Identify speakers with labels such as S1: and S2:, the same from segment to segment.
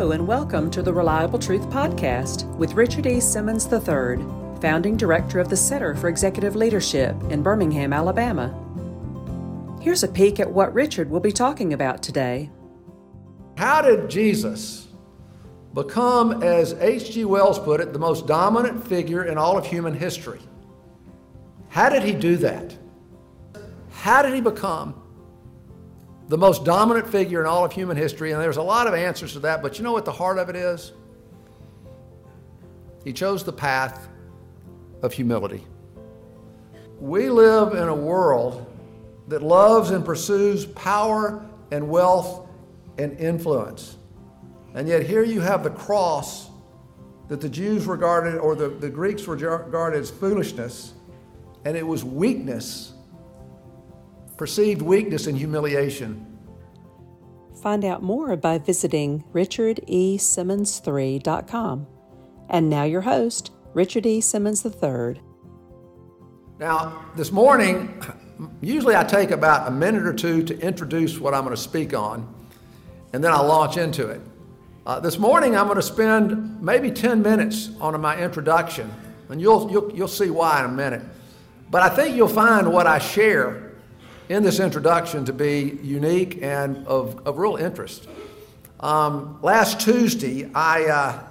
S1: Hello, and welcome to the Reliable Truth Podcast with Richard E. Simmons III, founding director of the Center for Executive Leadership in Birmingham, Alabama. Here's a peek at what Richard will be talking about today.
S2: How did Jesus become, as H.G. Wells put it, the most dominant figure in all of human history? How did he do that? How did he become the most dominant figure in all of human history, and there's a lot of answers to that, but you know what the heart of it is? He chose the path of humility. We live in a world that loves and pursues power and wealth and influence. And yet, here you have the cross that the Jews regarded, or the, the Greeks regarded as foolishness, and it was weakness perceived weakness and humiliation.
S1: Find out more by visiting richardesimmons3.com. And now your host, Richard E. Simmons III.
S2: Now, this morning, usually I take about a minute or two to introduce what I'm going to speak on, and then I launch into it. Uh, this morning, I'm going to spend maybe 10 minutes on my introduction, and you'll, you'll, you'll see why in a minute. But I think you'll find what I share in this introduction to be unique and of, of real interest. Um, last Tuesday, I, uh,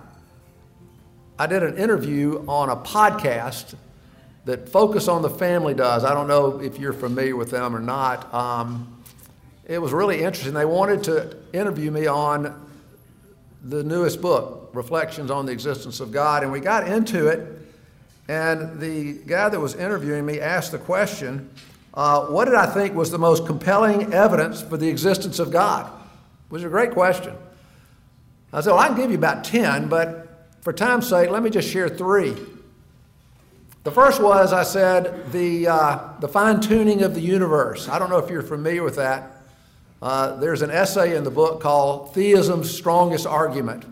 S2: I did an interview on a podcast that Focus on the Family does. I don't know if you're familiar with them or not. Um, it was really interesting. They wanted to interview me on the newest book, Reflections on the Existence of God, and we got into it. And the guy that was interviewing me asked the question, uh, what did I think was the most compelling evidence for the existence of God? It was a great question. I said, Well, I can give you about 10, but for time's sake, let me just share three. The first was, I said, the, uh, the fine tuning of the universe. I don't know if you're familiar with that. Uh, there's an essay in the book called Theism's Strongest Argument.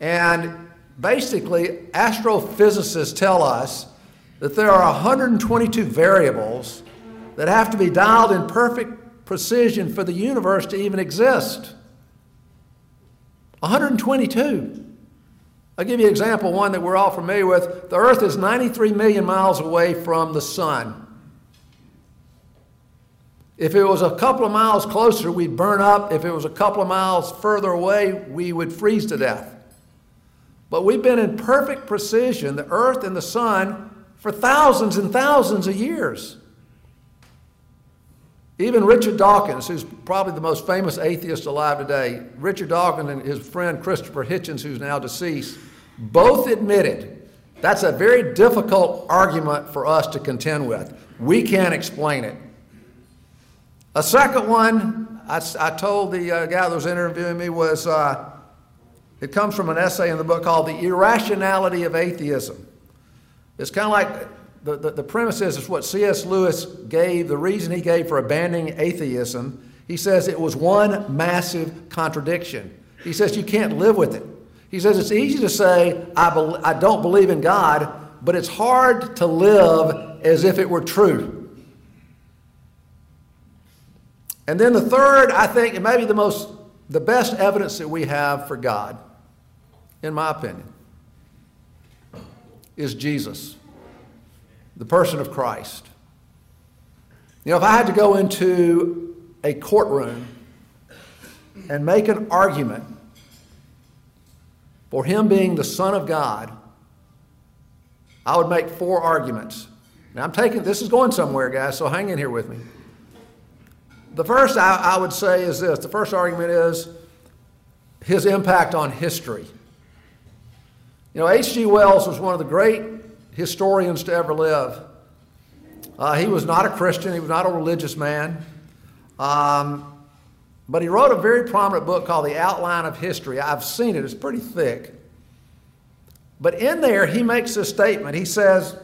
S2: And basically, astrophysicists tell us that there are 122 variables that have to be dialed in perfect precision for the universe to even exist. 122. I'll give you an example, one that we're all familiar with. The Earth is 93 million miles away from the Sun. If it was a couple of miles closer, we'd burn up. If it was a couple of miles further away, we would freeze to death. But we've been in perfect precision, the Earth and the Sun, for thousands and thousands of years. Even Richard Dawkins, who's probably the most famous atheist alive today, Richard Dawkins and his friend Christopher Hitchens, who's now deceased, both admitted that's a very difficult argument for us to contend with. We can't explain it. A second one, I, I told the uh, guy that was interviewing me, was uh, it comes from an essay in the book called The Irrationality of Atheism. It's kind of like the, the, the premise is, is what C.S. Lewis gave, the reason he gave for abandoning atheism. He says it was one massive contradiction. He says you can't live with it. He says it's easy to say, I, be, I don't believe in God, but it's hard to live as if it were true. And then the third, I think, and maybe the most, the best evidence that we have for God, in my opinion, is Jesus the person of Christ. You know, if I had to go into a courtroom and make an argument for him being the Son of God, I would make four arguments. Now, I'm taking this is going somewhere, guys, so hang in here with me. The first I, I would say is this the first argument is his impact on history. You know, H.G. Wells was one of the great historians to ever live. Uh, he was not a Christian, he was not a religious man. Um, but he wrote a very prominent book called The Outline of History. I've seen it, it's pretty thick. But in there, he makes a statement. He says,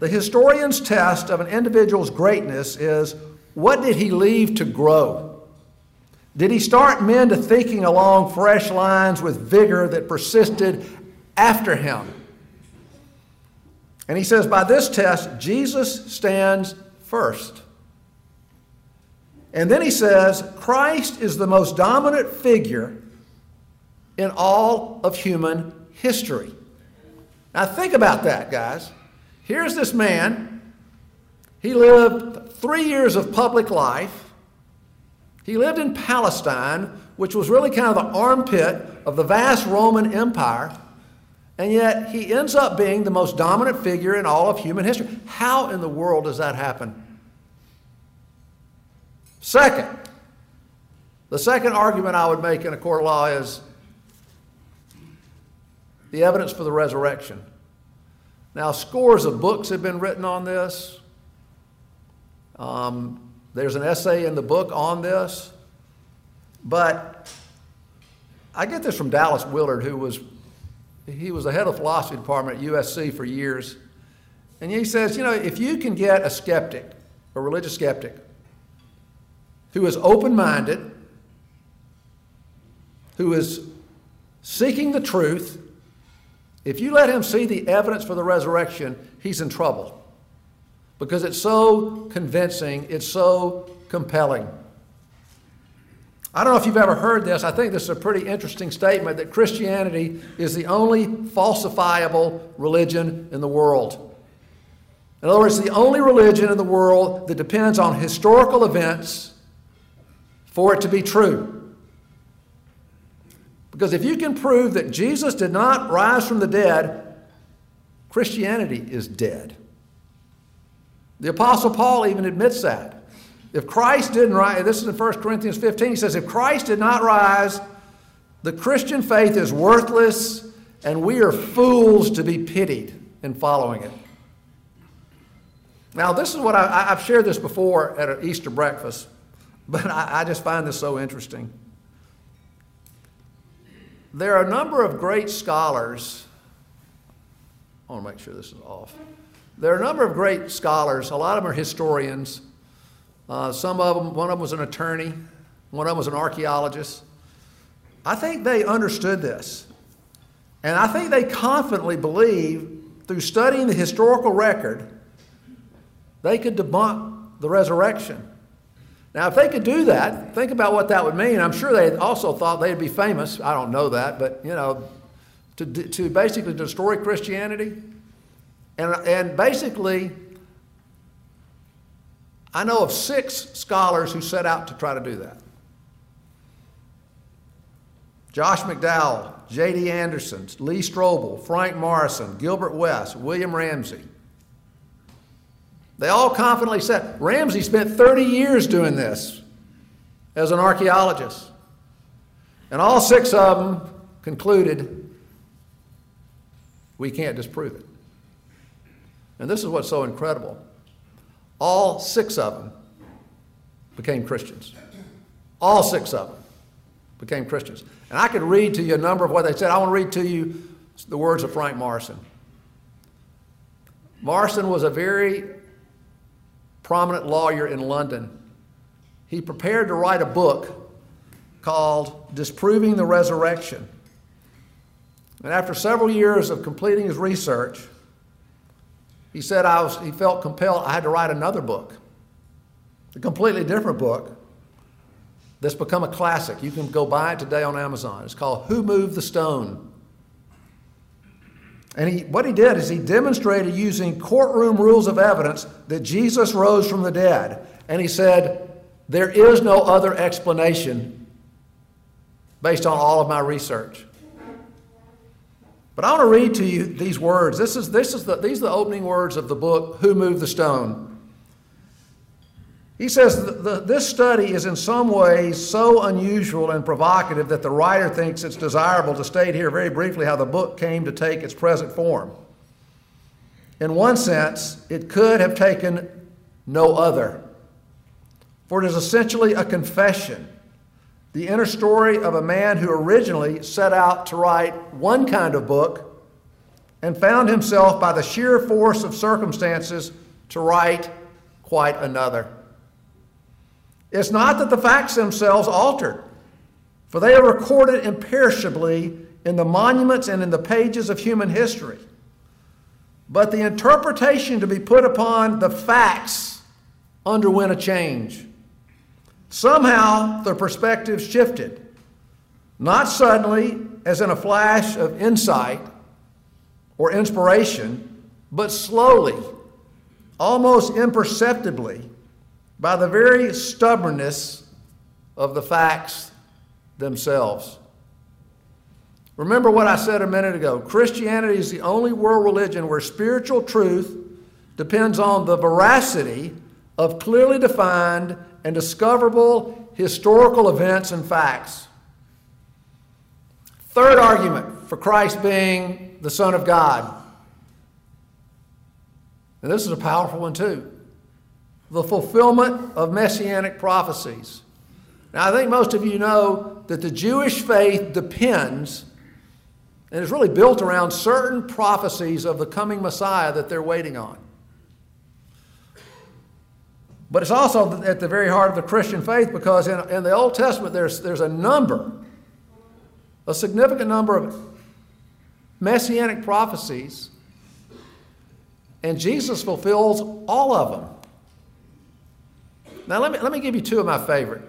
S2: The historian's test of an individual's greatness is what did he leave to grow? Did he start men to thinking along fresh lines with vigor that persisted after him? And he says, by this test, Jesus stands first. And then he says, Christ is the most dominant figure in all of human history. Now, think about that, guys. Here's this man. He lived three years of public life. He lived in Palestine, which was really kind of the armpit of the vast Roman Empire. And yet, he ends up being the most dominant figure in all of human history. How in the world does that happen? Second, the second argument I would make in a court of law is the evidence for the resurrection. Now, scores of books have been written on this. Um, there's an essay in the book on this. But I get this from Dallas Willard, who was he was the head of philosophy department at USC for years. And he says, you know, if you can get a skeptic, a religious skeptic, who is open minded, who is seeking the truth, if you let him see the evidence for the resurrection, he's in trouble. Because it's so convincing, it's so compelling. I don't know if you've ever heard this. I think this is a pretty interesting statement that Christianity is the only falsifiable religion in the world. In other words, the only religion in the world that depends on historical events for it to be true. Because if you can prove that Jesus did not rise from the dead, Christianity is dead. The Apostle Paul even admits that. If Christ didn't rise, this is in 1 Corinthians 15, he says, if Christ did not rise, the Christian faith is worthless and we are fools to be pitied in following it. Now, this is what I, have shared this before at an Easter breakfast, but I, I just find this so interesting. There are a number of great scholars. I want to make sure this is off. There are a number of great scholars, a lot of them are historians uh, some of them, one of them was an attorney, one of them was an archaeologist. I think they understood this. And I think they confidently believed through studying the historical record, they could debunk the resurrection. Now, if they could do that, think about what that would mean. I'm sure they also thought they'd be famous. I don't know that, but you know, to, to basically destroy Christianity. And, and basically, I know of six scholars who set out to try to do that. Josh McDowell, J.D. Anderson, Lee Strobel, Frank Morison, Gilbert West, William Ramsay. They all confidently said, Ramsay spent 30 years doing this as an archaeologist. And all six of them concluded, we can't disprove it. And this is what's so incredible. All six of them became Christians. All six of them became Christians. And I could read to you a number of what they said. I want to read to you the words of Frank Morison. Morison was a very prominent lawyer in London. He prepared to write a book called Disproving the Resurrection. And after several years of completing his research, he said I was, he felt compelled, I had to write another book, a completely different book that's become a classic. You can go buy it today on Amazon. It's called Who Moved the Stone? And he, what he did is he demonstrated using courtroom rules of evidence that Jesus rose from the dead. And he said, There is no other explanation based on all of my research. But I want to read to you these words. This is, this is the, these are the opening words of the book, Who Moved the Stone? He says this study is in some ways so unusual and provocative that the writer thinks it's desirable to state here very briefly how the book came to take its present form. In one sense, it could have taken no other, for it is essentially a confession the inner story of a man who originally set out to write one kind of book and found himself, by the sheer force of circumstances, to write quite another. It's not that the facts themselves altered, for they are recorded imperishably in the monuments and in the pages of human history. But the interpretation to be put upon the facts underwent a change. Somehow the perspective shifted. Not suddenly, as in a flash of insight or inspiration, but slowly, almost imperceptibly, by the very stubbornness of the facts themselves. Remember what I said a minute ago Christianity is the only world religion where spiritual truth depends on the veracity of clearly defined and discoverable historical events and facts. Third argument for Christ being the Son of God. And this is a powerful one, too. The fulfillment of messianic prophecies. Now, I think most of you know that the Jewish faith depends and is really built around certain prophecies of the coming Messiah that they're waiting on. But it's also at the very heart of the Christian faith because in, in the Old Testament there's, there's a number, a significant number of messianic prophecies, and Jesus fulfills all of them. Now, let me, let me give you two of my favorite,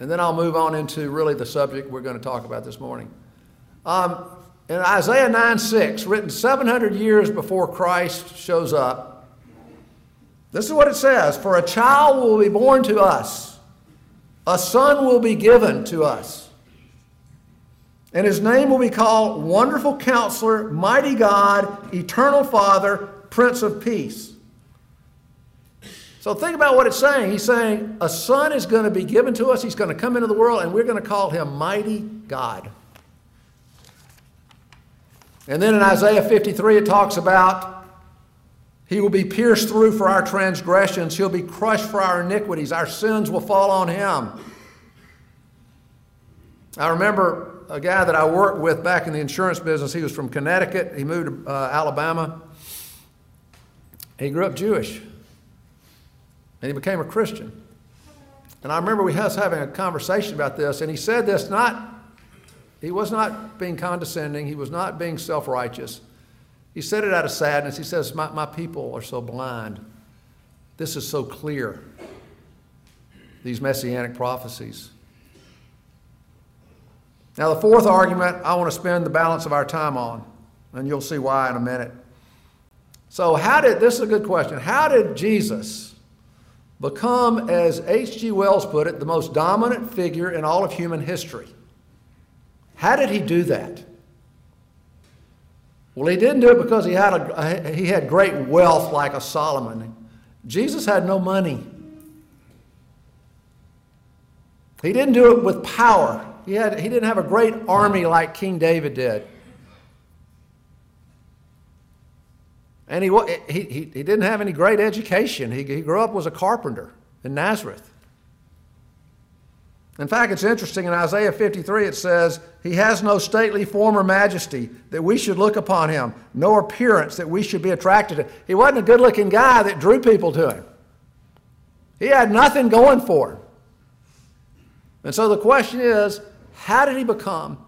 S2: and then I'll move on into really the subject we're going to talk about this morning. Um, in Isaiah 9 6, written 700 years before Christ shows up, this is what it says For a child will be born to us, a son will be given to us. And his name will be called Wonderful Counselor, Mighty God, Eternal Father, Prince of Peace. So think about what it's saying. He's saying a son is going to be given to us, he's going to come into the world, and we're going to call him Mighty God. And then in Isaiah 53, it talks about he will be pierced through for our transgressions. He'll be crushed for our iniquities. Our sins will fall on him. I remember a guy that I worked with back in the insurance business. He was from Connecticut. He moved to uh, Alabama. He grew up Jewish. And he became a Christian. And I remember we was having a conversation about this, and he said this not, he was not being condescending, he was not being self righteous. He said it out of sadness. He says, my, my people are so blind. This is so clear. These messianic prophecies. Now, the fourth argument I want to spend the balance of our time on, and you'll see why in a minute. So, how did this is a good question. How did Jesus become, as H.G. Wells put it, the most dominant figure in all of human history? How did he do that? Well, he didn't do it because he had, a, he had great wealth like a Solomon. Jesus had no money. He didn't do it with power. He, had, he didn't have a great army like King David did. And he, he, he, didn't have any great education. He, he grew up as a carpenter in Nazareth. In fact, it's interesting in Isaiah 53 it says, He has no stately form or majesty that we should look upon him, no appearance that we should be attracted to. He wasn't a good looking guy that drew people to him. He had nothing going for him. And so the question is, how did he become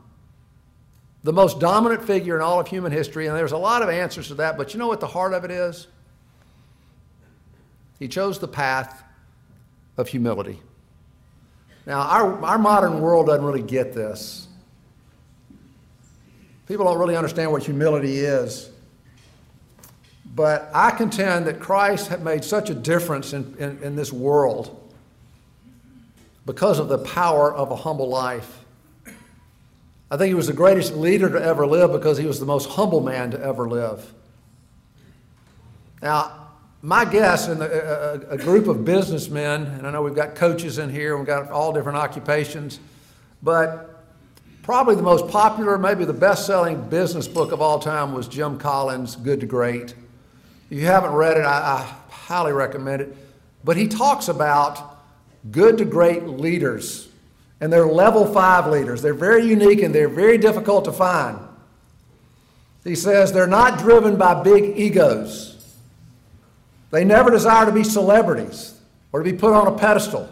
S2: the most dominant figure in all of human history? And there's a lot of answers to that, but you know what the heart of it is? He chose the path of humility. Now, our, our modern world doesn't really get this. People don't really understand what humility is. But I contend that Christ had made such a difference in, in, in this world because of the power of a humble life. I think he was the greatest leader to ever live because he was the most humble man to ever live. Now, my guess in a, a, group of businessmen, and I know we've got coaches in here, we've got all different occupations, but probably the most popular, maybe the best selling business book of all time was Jim Collins' Good to Great. If you haven't read it, I, I highly recommend it. But he talks about good to great leaders, and they're level five leaders. They're very unique and they're very difficult to find. He says they're not driven by big egos. They never desire to be celebrities or to be put on a pedestal.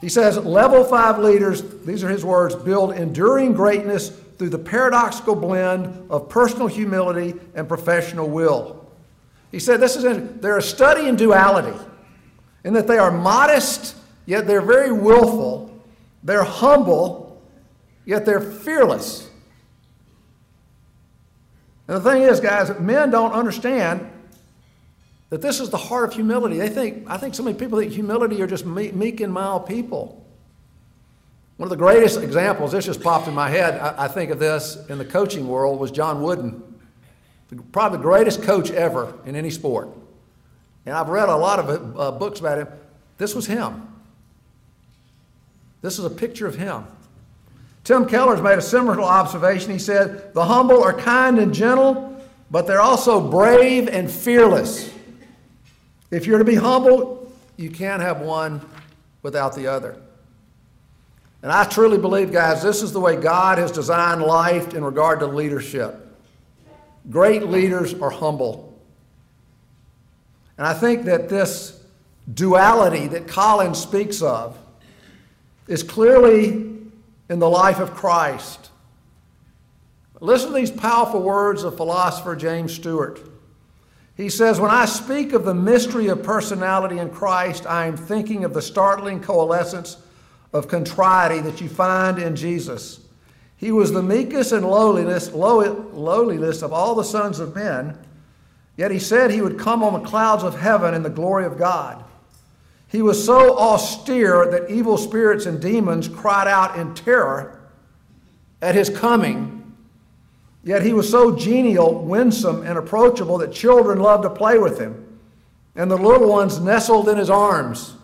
S2: He says, level five leaders, these are his words, build enduring greatness through the paradoxical blend of personal humility and professional will. He said, this is, in, they're a study in duality, in that they are modest, yet they're very willful, they're humble, yet they're fearless. And the thing is, guys, men don't understand that this is the heart of humility. They think, I think so many people think humility are just meek and mild people. One of the greatest examples, this just popped in my head, I, think of this in the coaching world, was John Wooden. Probably the greatest coach ever in any sport. And I've read a lot of uh, books about him. This was him. This is a picture of him. Tim Keller's made a similar observation. He said, The humble are kind and gentle, but they're also brave and fearless. If you're to be humble, you can't have one without the other. And I truly believe, guys, this is the way God has designed life in regard to leadership. Great leaders are humble. And I think that this duality that Collins speaks of is clearly in the life of Christ. Listen to these powerful words of philosopher James Stewart. He says, When I speak of the mystery of personality in Christ, I am thinking of the startling coalescence of contrity that you find in Jesus. He was the meekest and lowliness, low, lowliness of all the sons of men, yet he said he would come on the clouds of heaven in the glory of God. He was so austere that evil spirits and demons cried out in terror at his coming. Yet he was so genial, winsome, and approachable that children loved to play with him, and the little ones nestled in his arms.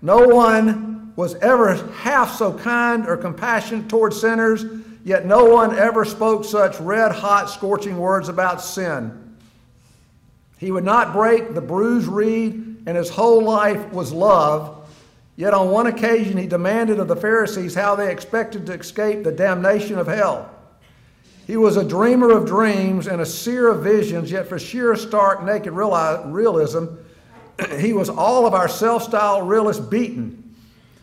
S2: No one was ever half so kind or compassionate toward sinners, yet no one ever spoke such red hot, scorching words about sin. He would not break the bruised reed and his whole life was love. Yet on one occasion he demanded of the Pharisees how they expected to escape the damnation of hell. He was a dreamer of dreams and a seer of visions, yet for sheer stark naked realism, he was all of our self styled realists beaten.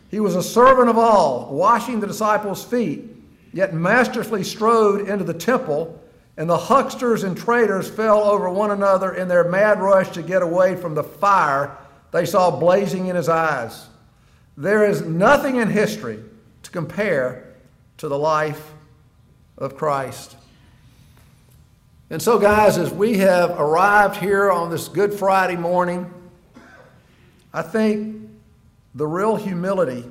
S2: He was a servant of all, washing the disciples' feet, yet masterfully strode into the temple and the hucksters and traders fell over one another in their mad rush to get away from the fire they saw blazing in his eyes. There is nothing in history to compare to the life of Christ. And so, guys, as we have arrived here on this Good Friday morning, I think the real humility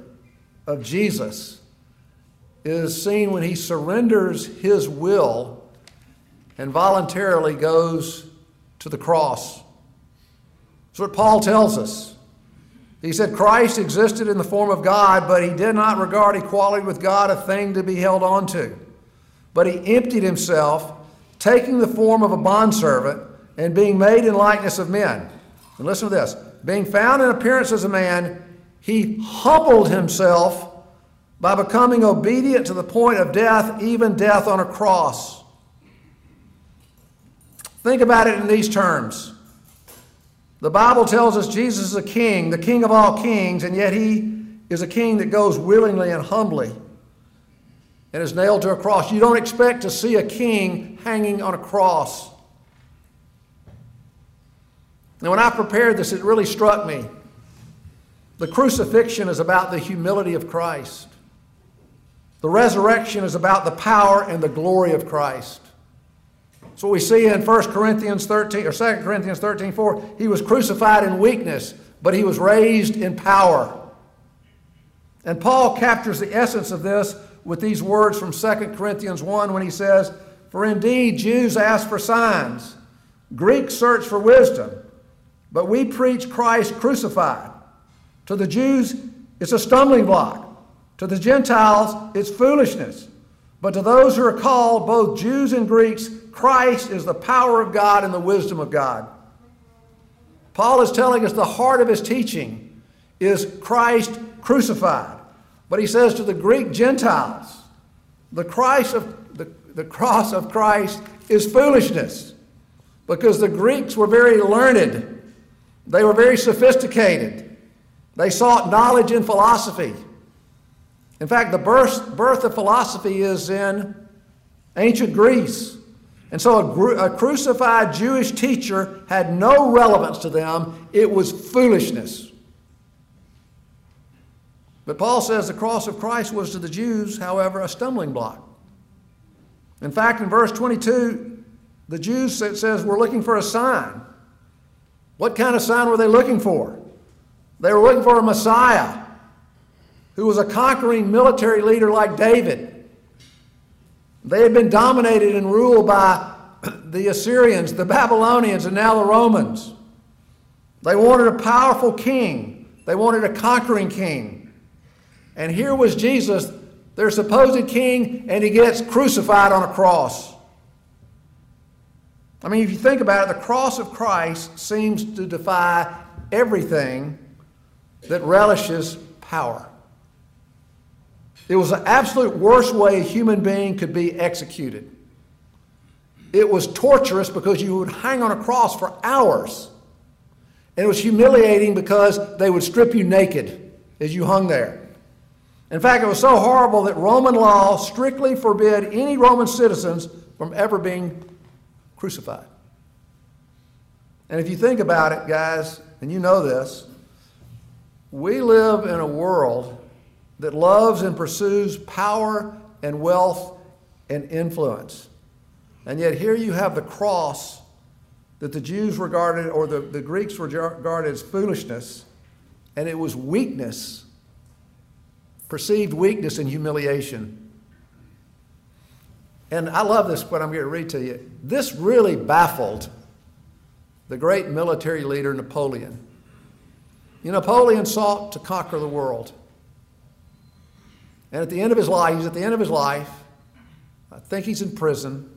S2: of Jesus is seen when he surrenders his will and voluntarily goes to the cross. That's what Paul tells us. He said Christ existed in the form of God, but he did not regard equality with God a thing to be held on to. But he emptied himself, taking the form of a bondservant and being made in likeness of men. And listen to this being found in appearance as a man, he humbled himself by becoming obedient to the point of death, even death on a cross. Think about it in these terms. The Bible tells us Jesus is a king, the king of all kings, and yet he is a king that goes willingly and humbly and is nailed to a cross. You don't expect to see a king hanging on a cross. Now, when I prepared this, it really struck me. The crucifixion is about the humility of Christ. The resurrection is about the power and the glory of Christ. So we see in 1 Corinthians 13 or 2 Corinthians 13, 4, he was crucified in weakness, but he was raised in power. And Paul captures the essence of this with these words from 2 Corinthians 1 when he says, For indeed Jews ask for signs, Greeks search for wisdom, but we preach Christ crucified. To the Jews, it's a stumbling block. To the Gentiles, it's foolishness. But to those who are called, both Jews and Greeks, Christ is the power of God and the wisdom of God. Paul is telling us the heart of his teaching is Christ crucified. But he says to the Greek Gentiles, the, Christ of, the, the cross of Christ is foolishness because the Greeks were very learned, they were very sophisticated, they sought knowledge in philosophy. In fact, the birth, birth of philosophy is in ancient Greece. And so a, a, crucified Jewish teacher had no relevance to them, it was foolishness. But Paul says the cross of Christ was to the Jews, however, a stumbling block. In fact, in verse 22, the Jews it says we're looking for a sign. What kind of sign were they looking for? They were looking for a Messiah who was a conquering military leader like David. They had been dominated and ruled by the Assyrians, the Babylonians, and now the Romans. They wanted a powerful king, they wanted a conquering king. And here was Jesus, their supposed king, and he gets crucified on a cross. I mean, if you think about it, the cross of Christ seems to defy everything that relishes power. It was the absolute worst way a human being could be executed. It was torturous because you would hang on a cross for hours. And it was humiliating because they would strip you naked as you hung there. In fact, it was so horrible that Roman law strictly forbid any Roman citizens from ever being crucified. And if you think about it, guys, and you know this, we live in a world that loves and pursues power and wealth and influence. And yet, here you have the cross that the Jews regarded, or the, the Greeks regarded as foolishness, and it was weakness, perceived weakness and humiliation. And I love this, what I'm going to read to you. This really baffled the great military leader Napoleon. You know, Napoleon sought to conquer the world. And at the end of his life, he's at the end of his life. I think he's in prison.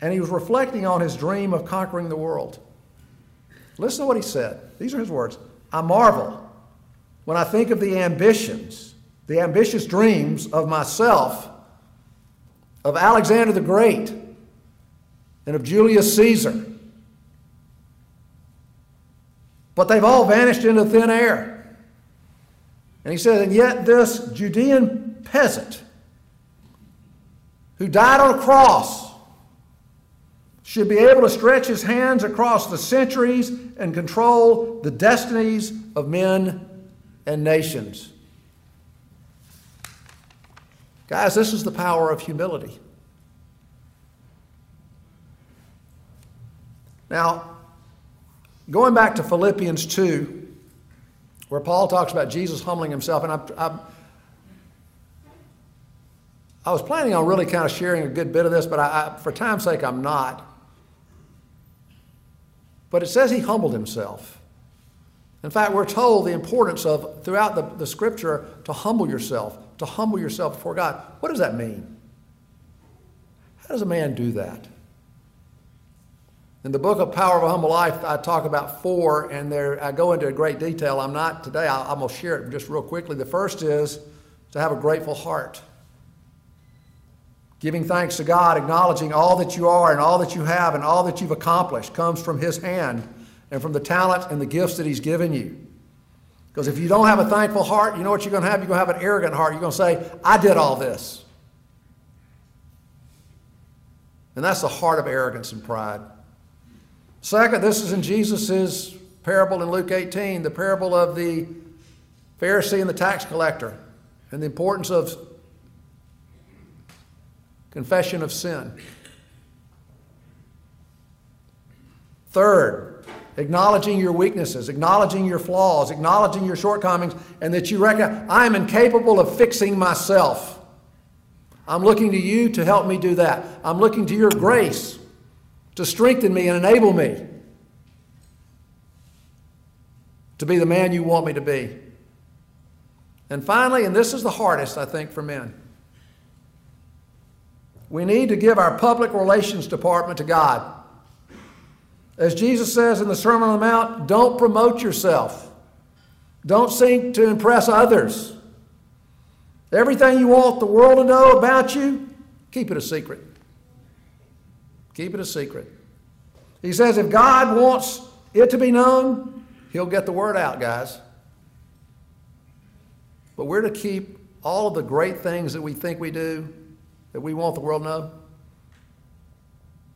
S2: And he was reflecting on his dream of conquering the world. Listen to what he said. These are his words I marvel when I think of the ambitions, the ambitious dreams of myself, of Alexander the Great, and of Julius Caesar. But they've all vanished into thin air. And he said, and yet this Judean peasant who died on a cross should be able to stretch his hands across the centuries and control the destinies of men and nations. Guys, this is the power of humility. Now, going back to Philippians 2, where Paul talks about Jesus humbling himself. And I, I, I was planning on really kind of sharing a good bit of this, but I, I, for time's sake, I'm not. But it says he humbled himself. In fact, we're told the importance of, throughout the, the scripture, to humble yourself, to humble yourself before God. What does that mean? How does a man do that? In the book of Power of a Humble Life, I talk about four, and there I go into great detail. I'm not today, I, am going to share it just real quickly. The first is to have a grateful heart. Giving thanks to God, acknowledging all that you are and all that you have and all that you've accomplished comes from His hand and from the talent and the gifts that He's given you. Because if you don't have a thankful heart, you know what you're going to have? You're going to have an arrogant heart. You're going to say, I did all this. And that's the heart of arrogance and pride. Second, this is in Jesus' parable in Luke 18, the parable of the Pharisee and the tax collector, and the importance of confession of sin. Third, acknowledging your weaknesses, acknowledging your flaws, acknowledging your shortcomings, and that you reckon I am incapable of fixing myself. I'm looking to you to help me do that. I'm looking to your grace to strengthen me and enable me to be the man you want me to be. And finally, and this is the hardest, I think, for men, we need to give our public relations department to God. As Jesus says in the Sermon on the Mount, don't promote yourself. Don't seek to impress others. Everything you want the world to know about you, keep it a secret. Keep it a secret. He says if God wants it to be known, He'll get the word out, guys. But we're to keep all of the great things that we think we do, that we want the world to know,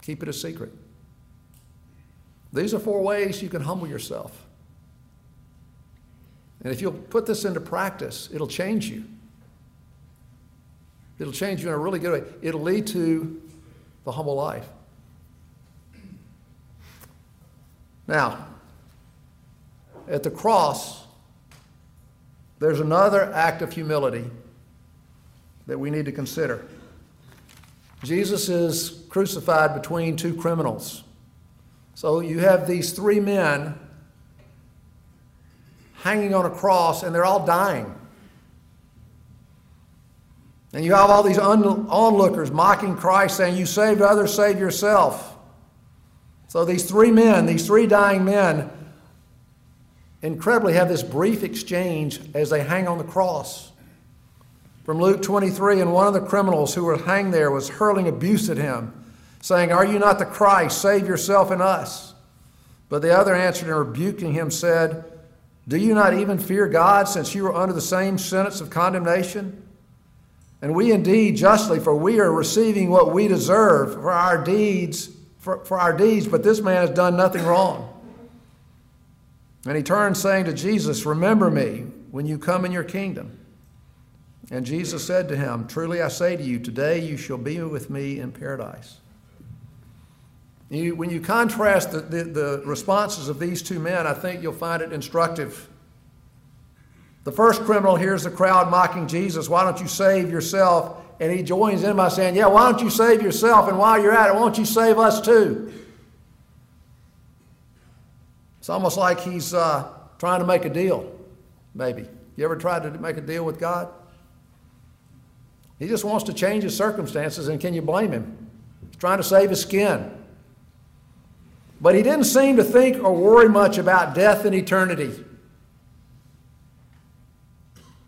S2: keep it a secret. These are four ways you can humble yourself. And if you'll put this into practice, it'll change you. It'll change you in a really good way. It'll lead to the humble life. Now, at the cross, there's another act of humility that we need to consider. Jesus is crucified between two criminals. So you have these three men hanging on a cross, and they're all dying. And you have all these onlookers mocking Christ, saying, You saved others, save yourself. So these three men, these three dying men, incredibly have this brief exchange as they hang on the cross. From Luke 23, and one of the criminals who were hanged there was hurling abuse at him, saying, Are you not the Christ? Save yourself and us. But the other answered and rebuking him said, Do you not even fear God, since you are under the same sentence of condemnation? And we indeed justly, for we are receiving what we deserve for our deeds, for, for our deeds, but this man has done nothing wrong. And he turned, saying to Jesus, Remember me when you come in your kingdom. And Jesus said to him, Truly I say to you, today you shall be with me in paradise. You, when you contrast the, the, the responses of these two men, I think you'll find it instructive the first criminal hears the crowd mocking Jesus, Why don't you save yourself? And he joins in by saying, Yeah, why don't you save yourself? And while you're at it, why don't you save us too? It's almost like he's uh, trying to make a deal, maybe. You ever tried to make a deal with God? He just wants to change his circumstances, and can you blame him? He's trying to save his skin. But he didn't seem to think or worry much about death and eternity.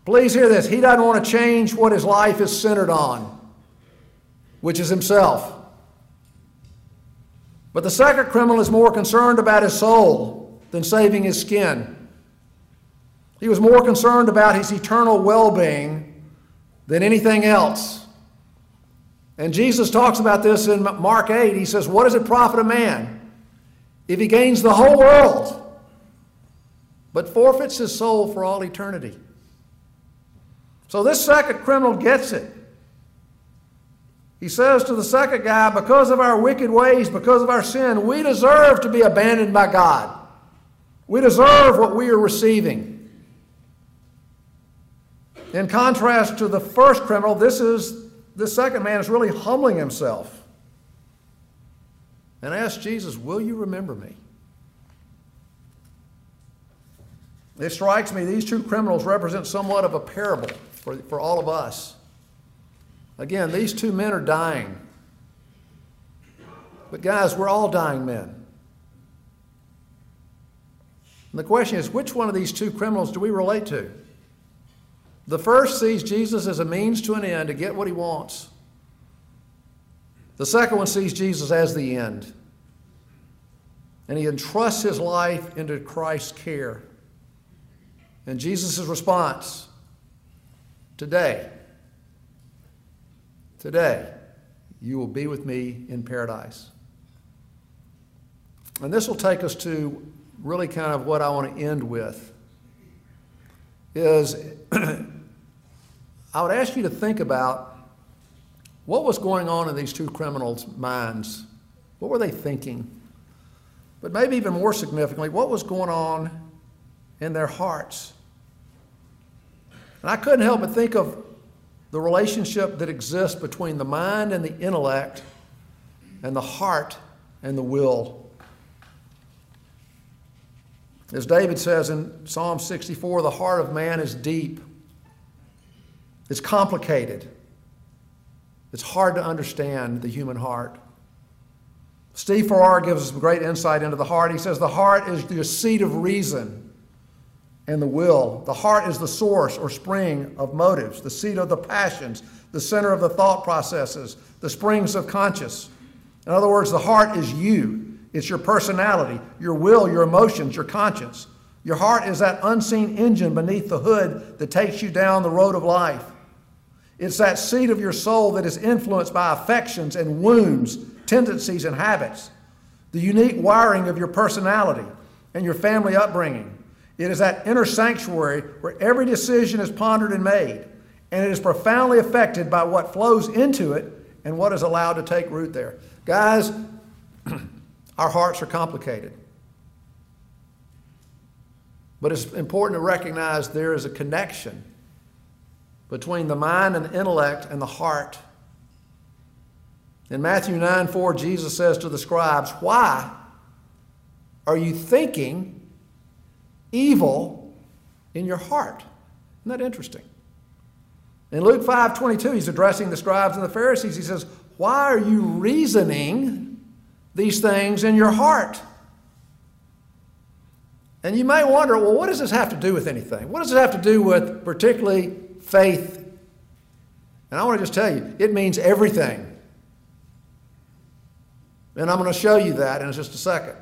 S2: Please hear this. He doesn't want to change what his life is centered on, which is himself. But the second criminal is more concerned about his soul than saving his skin. He was more concerned about his eternal well being than anything else. And Jesus talks about this in Mark 8. He says, What does it profit a man if he gains the whole world but forfeits his soul for all eternity? So this second criminal gets it. He says to the second guy, Because of our wicked ways, because of our sin, we deserve to be abandoned by God. We deserve what we are receiving. In contrast to the first criminal, this is the second man is really humbling himself and asks Jesus, Will you remember me? It strikes me these two criminals represent somewhat of a parable for, for all of us. Again, these two men are dying. But, guys, we're all dying men. And the question is which one of these two criminals do we relate to? The first sees Jesus as a means to an end to get what he wants. The second one sees Jesus as the end. And he entrusts his life into Christ's care. And Jesus' response Today, today, you will be with me in paradise. And this will take us to really kind of what I want to end with is I would ask you to think about what was going on in these two criminals' minds. What were they thinking? But maybe even more significantly, what was going on in their hearts? And I couldn't help but think of the relationship that exists between the mind and the intellect and the heart and the will. As David says in Psalm 64, the heart of man is deep, it's complicated, it's hard to understand the human heart. Steve Farrar gives us great insight into the heart. He says the heart is the seat of reason and the will. The heart is the source or spring of motives, the seat of the passions, the center of the thought processes, the springs of conscience. In other words, the heart is you. It's your personality, your will, your emotions, your conscience. Your heart is that unseen engine beneath the hood that takes you down the road of life. It's that seat of your soul that is influenced by affections and wounds, tendencies and habits, the unique wiring of your personality and your family upbringing, It is that inner sanctuary where every decision is pondered and made, and it is profoundly affected by what flows into it and what is allowed to take root there. Guys, our hearts are complicated. But it's important to recognize there is a connection between the mind and the intellect and the heart. In Matthew 9 4, Jesus says to the scribes, Why are you thinking evil in your heart? Isn't that interesting? In Luke 5 22, he's addressing the scribes and the Pharisees. He says, Why are you reasoning these things in your heart? And you may wonder, well, what does this have to do with anything? What does it have to do with particularly faith? And I want to just tell you, it means everything. And I'm going to show you that in just a second.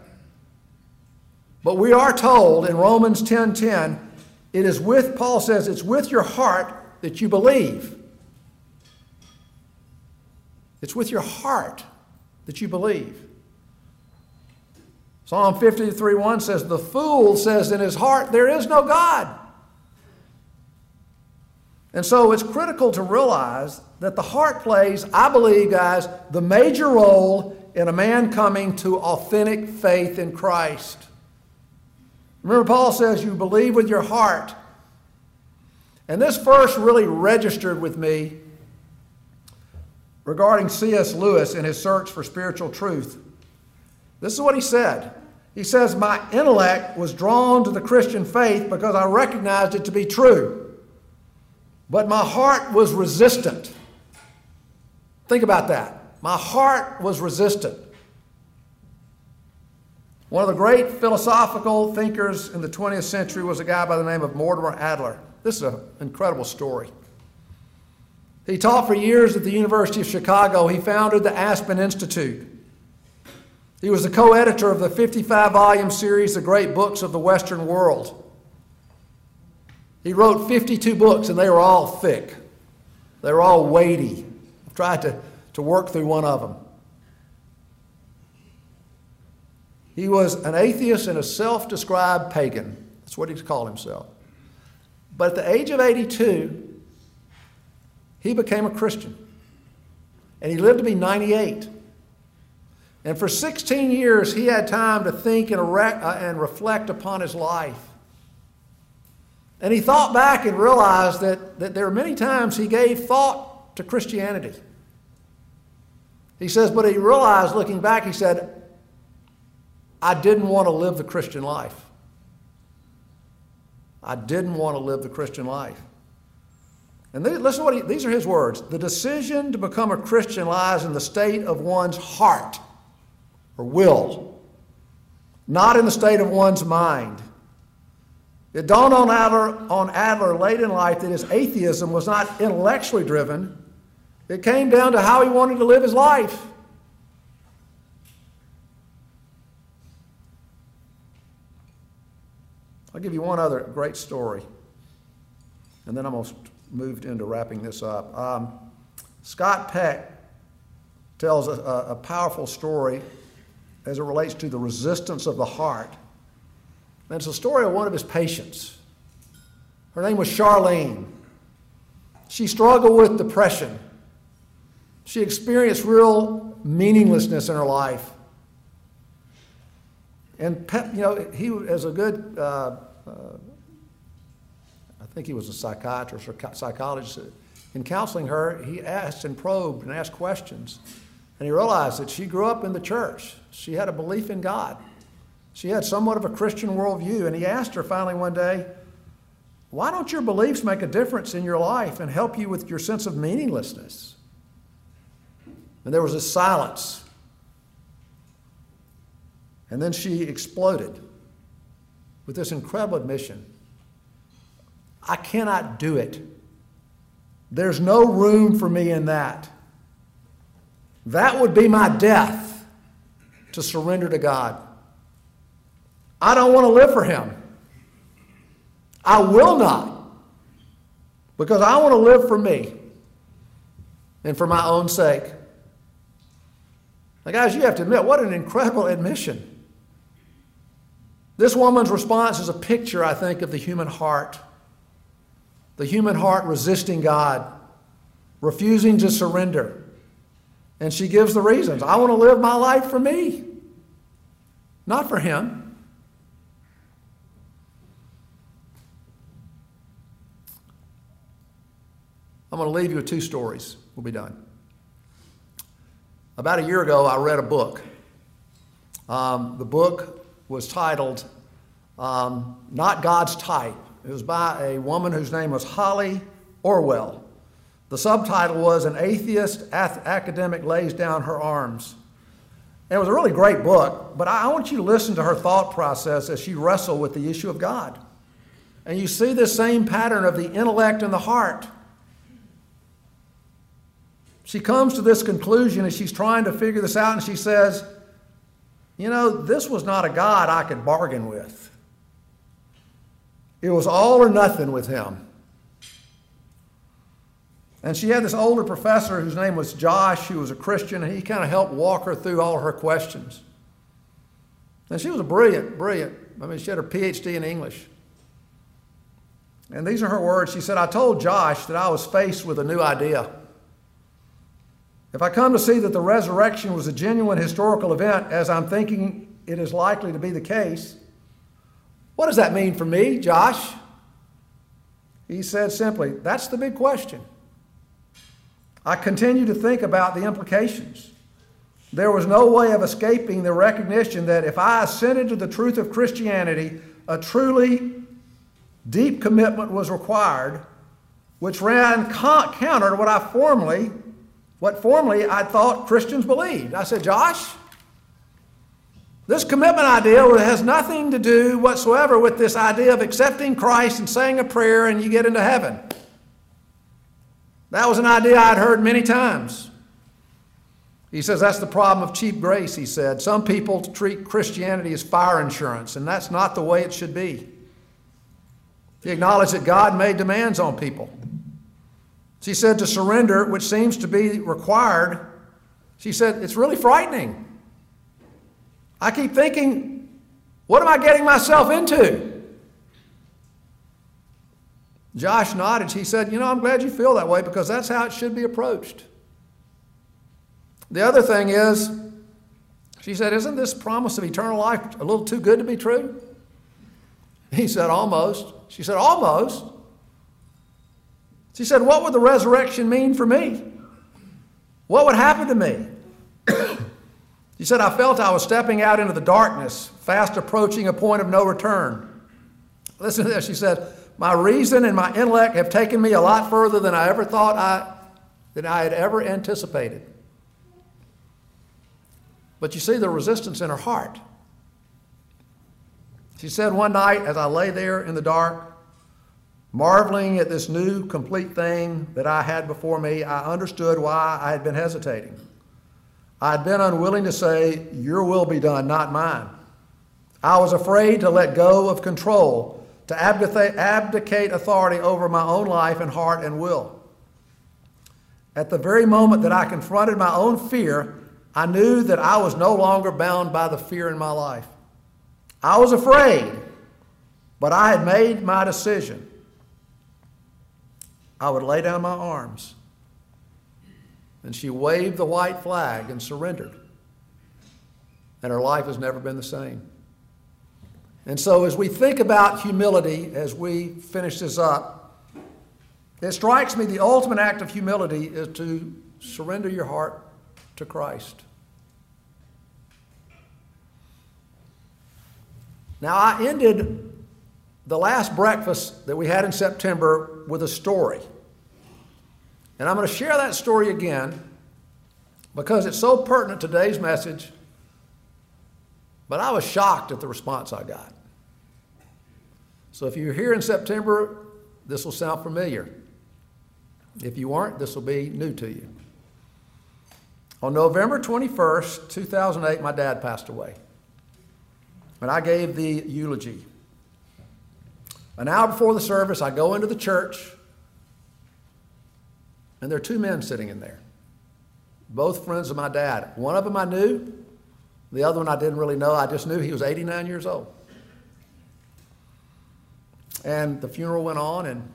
S2: But we are told in Romans 10:10, 10, 10, it is with Paul says it's with your heart that you believe. It's with your heart that you believe. Psalm 53 1 says, The fool says in his heart, There is no God. And so it's critical to realize that the heart plays, I believe, guys, the major role in a man coming to authentic faith in Christ. Remember, Paul says, You believe with your heart. And this verse really registered with me regarding C.S. Lewis and his search for spiritual truth. This is what he said. He says, My intellect was drawn to the Christian faith because I recognized it to be true. But my heart was resistant. Think about that. My heart was resistant. One of the great philosophical thinkers in the 20th century was a guy by the name of Mortimer Adler. This is an incredible story. He taught for years at the University of Chicago. He founded the Aspen Institute. He was the co editor of the 55 volume series, The Great Books of the Western World. He wrote 52 books, and they were all thick, they were all weighty. I've tried to, to work through one of them. He was an atheist and a self described pagan. That's what he called himself. But at the age of 82, he became a Christian. And he lived to be 98. And for 16 years, he had time to think and, erect, uh, and reflect upon his life. And he thought back and realized that, that there were many times he gave thought to Christianity. He says, but he realized looking back, he said, I didn't want to live the Christian life. I didn't want to live the Christian life. And they, listen to what he, these are his words. The decision to become a Christian lies in the state of one's heart or will, not in the state of one's mind. It dawned on Adler, on Adler late in life that his atheism was not intellectually driven. It came down to how he wanted to live his life. I'll give you one other great story, and then I'm going to move into wrapping this up. Um, Scott Peck tells a, a powerful story as it relates to the resistance of the heart. And it's a story of one of his patients. Her name was Charlene. She struggled with depression. She experienced real meaninglessness in her life. And, you know, he, as a good, uh, uh, I think he was a psychiatrist or psychologist, in counseling her, he asked and probed and asked questions. And he realized that she grew up in the church. She had a belief in God. She had somewhat of a Christian worldview. And he asked her finally one day, Why don't your beliefs make a difference in your life and help you with your sense of meaninglessness? And there was a silence. And then she exploded with this incredible admission I cannot do it. There's no room for me in that. That would be my death to surrender to God. I don't want to live for Him. I will not. Because I want to live for me and for my own sake. Now, guys, you have to admit, what an incredible admission. This woman's response is a picture, I think, of the human heart. The human heart resisting God, refusing to surrender. And she gives the reasons. I want to live my life for me, not for him. I'm going to leave you with two stories. We'll be done. About a year ago, I read a book. Um, the book was titled um, Not God's Type. It was by a woman whose name was Holly Ordway. The subtitle was An Atheist Academic Lays Down Her Arms. it was a really great book, but I want you to listen to her thought process as she wrestled with the issue of God. And you see this same pattern of the intellect and the heart. She comes to this conclusion as she's trying to figure this out, and she says, You know, this was not a God I could bargain with. It was all or nothing with him. And she had this older professor whose name was Josh, who was a Christian, and he kind of helped walk her through all her questions. And she was a brilliant, brilliant. I mean, she had her PhD in English. And these are her words. She said, I told Josh that I was faced with a new idea. If I come to see that the resurrection was a genuine historical event, as I'm thinking it is likely to be the case, what does that mean for me, Josh? He said simply, That's the big question. I continue to think about the implications. There was no way of escaping the recognition that if I assented to the truth of Christianity, a truly deep commitment was required, which ran counter to what I formerly what formerly I thought Christians believed. I said, Josh, this commitment idea has nothing to do whatsoever with this idea of accepting Christ and saying a prayer and you get into heaven. That was an idea I'd heard many times. He says that's the problem of cheap grace, he said. Some people treat Christianity as fire insurance, and that's not the way it should be. He acknowledged that God made demands on people. She said to surrender, which seems to be required, she said, it's really frightening. I keep thinking, what am I getting myself into? Josh nodded. He said, You know, I'm glad you feel that way because that's how it should be approached. The other thing is, she said, Isn't this promise of eternal life a little too good to be true? He said, Almost. She said, Almost. She said, What would the resurrection mean for me? What would happen to me? she said, I felt I was stepping out into the darkness, fast approaching a point of no return. Listen to this. She said, My reason and my intellect have taken me a lot further than I ever thought I, than I had ever anticipated. But you see the resistance in her heart. She said one night as I lay there in the dark, Marveling at this new, complete thing that I had before me, I understood why I had been hesitating. I had been unwilling to say, Your will be done, not mine. I was afraid to let go of control, to abdicate authority over my own life and heart and will. At the very moment that I confronted my own fear, I knew that I was no longer bound by the fear in my life. I was afraid, but I had made my decision. I would lay down my arms. And she waved the white flag and surrendered. And her life has never been the same. And so, as we think about humility, as we finish this up, it strikes me the ultimate act of humility is to surrender your heart to Christ. Now, I ended the last breakfast that we had in September with a story. And I'm going to share that story again because it's so pertinent to today's message. But I was shocked at the response I got. So if you're here in September, this will sound familiar. If you weren't, this will be new to you. On November 21st, 2008, my dad passed away. And I gave the eulogy. An hour before the service, I go into the church, and there are two men sitting in there, both friends of my dad. One of them I knew, the other one I didn't really know. I just knew he was 89 years old. And the funeral went on, and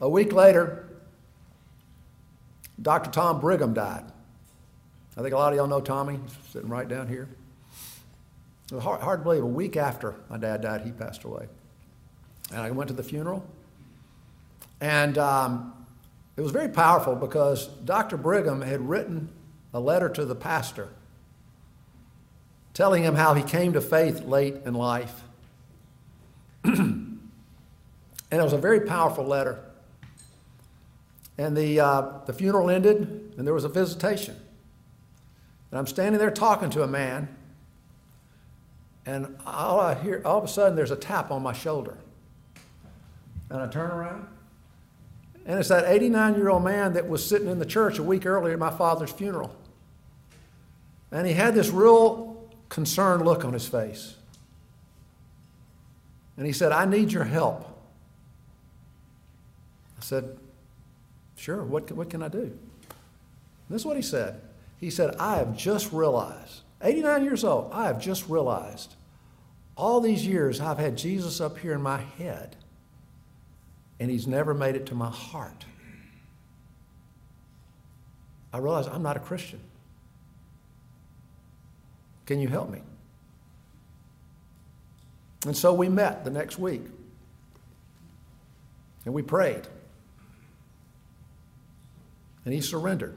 S2: a week later, Dr. Tom Brigham died. I think a lot of y'all know Tommy, sitting right down here. It was hard, hard to believe. A week after my dad died, he passed away. And I went to the funeral. And um, it was very powerful because Dr. Brigham had written a letter to the pastor telling him how he came to faith late in life. and it was a very powerful letter. And the, uh, the funeral ended, and there was a visitation. And I'm standing there talking to a man, and all I hear, all of a sudden, there's a tap on my shoulder. And I turn around, and it's that 89 year old man that was sitting in the church a week earlier at my father's funeral. And he had this real concerned look on his face. And he said, I need your help. I said, Sure, what, what can I do? And this is what he said. He said, I have just realized, 89 years old, I have just realized all these years I've had Jesus up here in my head and he's never made it to my heart. I realize I'm not a Christian. Can you help me? And so we met the next week and we prayed. And he surrendered.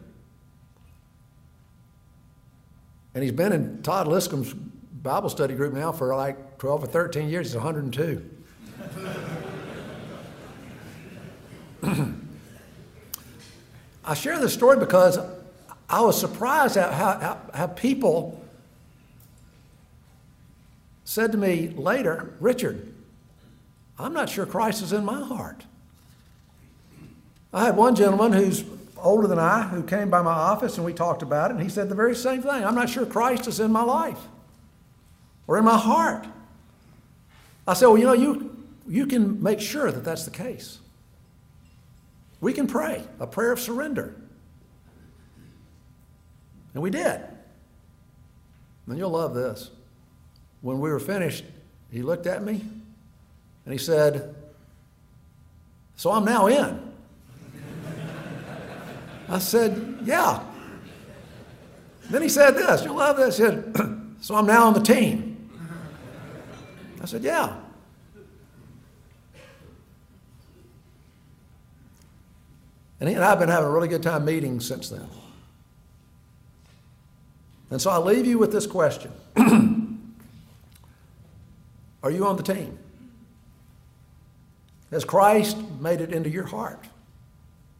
S2: And he's been in Todd Liscom's Bible study group now for like 12 or 13 years. He's 102. I share this story because I was surprised at how, how, how, people said to me later, Richard, I'm not sure Christ is in my heart. I had one gentleman who's older than I who came by my office and we talked about it, and he said the very same thing. I'm not sure Christ is in my life or in my heart. I said, Well, you know, you, you can make sure that that's the case. We can pray a prayer of surrender. And we did. And you'll love this. When we were finished, he looked at me and he said, So I'm now in. I said, Yeah. Then he said this, you'll love this. He said, So I'm now on the team. I said, Yeah. And he and I have been having a really good time meeting since then. And so I leave you with this question Are you on the team? Has Christ made it into your heart?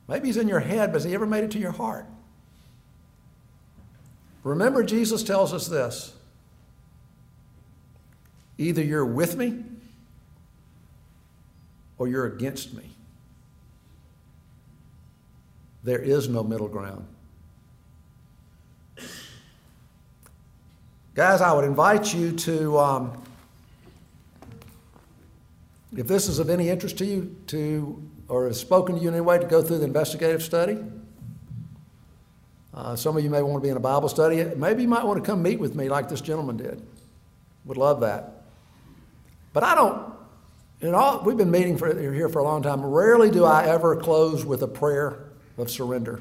S2: Maybe he's in your head, but has he ever made it to your heart? Remember, Jesus tells us this either you're with me or you're against me. There is no middle ground. Guys, I would invite you to, um, if this is of any interest to you, to or has spoken to you in any way, to go through the investigative study. Uh, some of you may want to be in a Bible study. Maybe you might want to come meet with me like this gentleman did. Would love that. But I don't, you know, we've been meeting for, here for a long time. Rarely do I ever close with a prayer of surrender.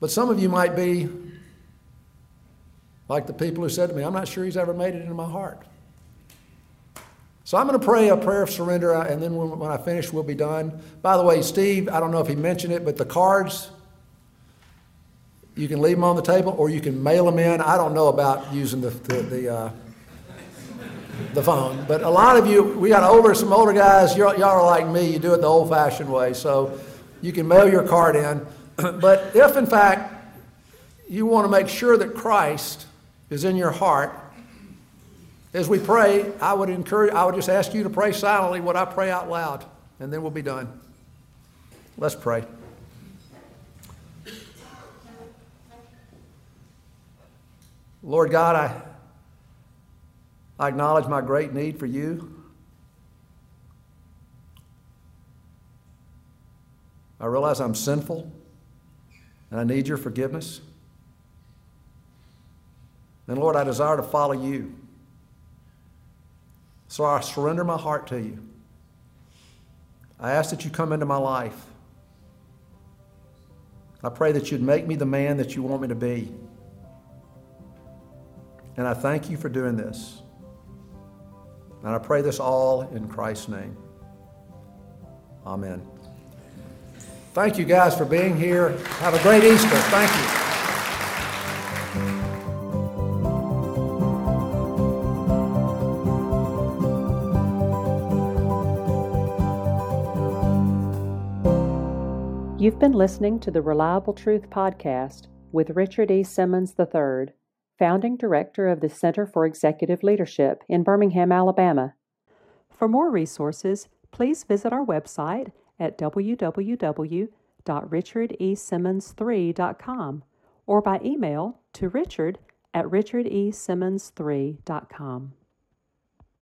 S2: But some of you might be like the people who said to me, I'm not sure he's ever made it into my heart. So I'm going to pray a prayer of surrender, uh, and then when, when I finish, we'll be done. By the way, Steve, I don't know if he mentioned it, but the cards, you can leave them on the table or you can mail them in. I don't know about using the, the, the, uh, the phone, but a lot of you, we got older, some older guys, y'all are like me, you do it the old fashioned way. So you can mail your card in. but if, in fact, you want to make sure that Christ is in your heart, as we pray, I would encourage, I would just ask you to pray silently what I pray out loud, and then we'll be done. Let's pray. Lord God, I, I acknowledge my great need for you. I realize I'm sinful and I need your forgiveness. And Lord, I desire to follow you. So I surrender my heart to you. I ask that you come into my life. I pray that you'd make me the man that you want me to be. And I thank you for doing this. And I pray this all in Christ's name. Amen. Thank you guys for being here. Have a great Easter. Thank you.
S1: Been listening to the Reliable Truth Podcast with Richard E. Simmons III, founding director of the Center for Executive Leadership in Birmingham, Alabama. For more resources, please visit our website at www.richardesimmons3.com or by email to richard at richardesimmons3.com.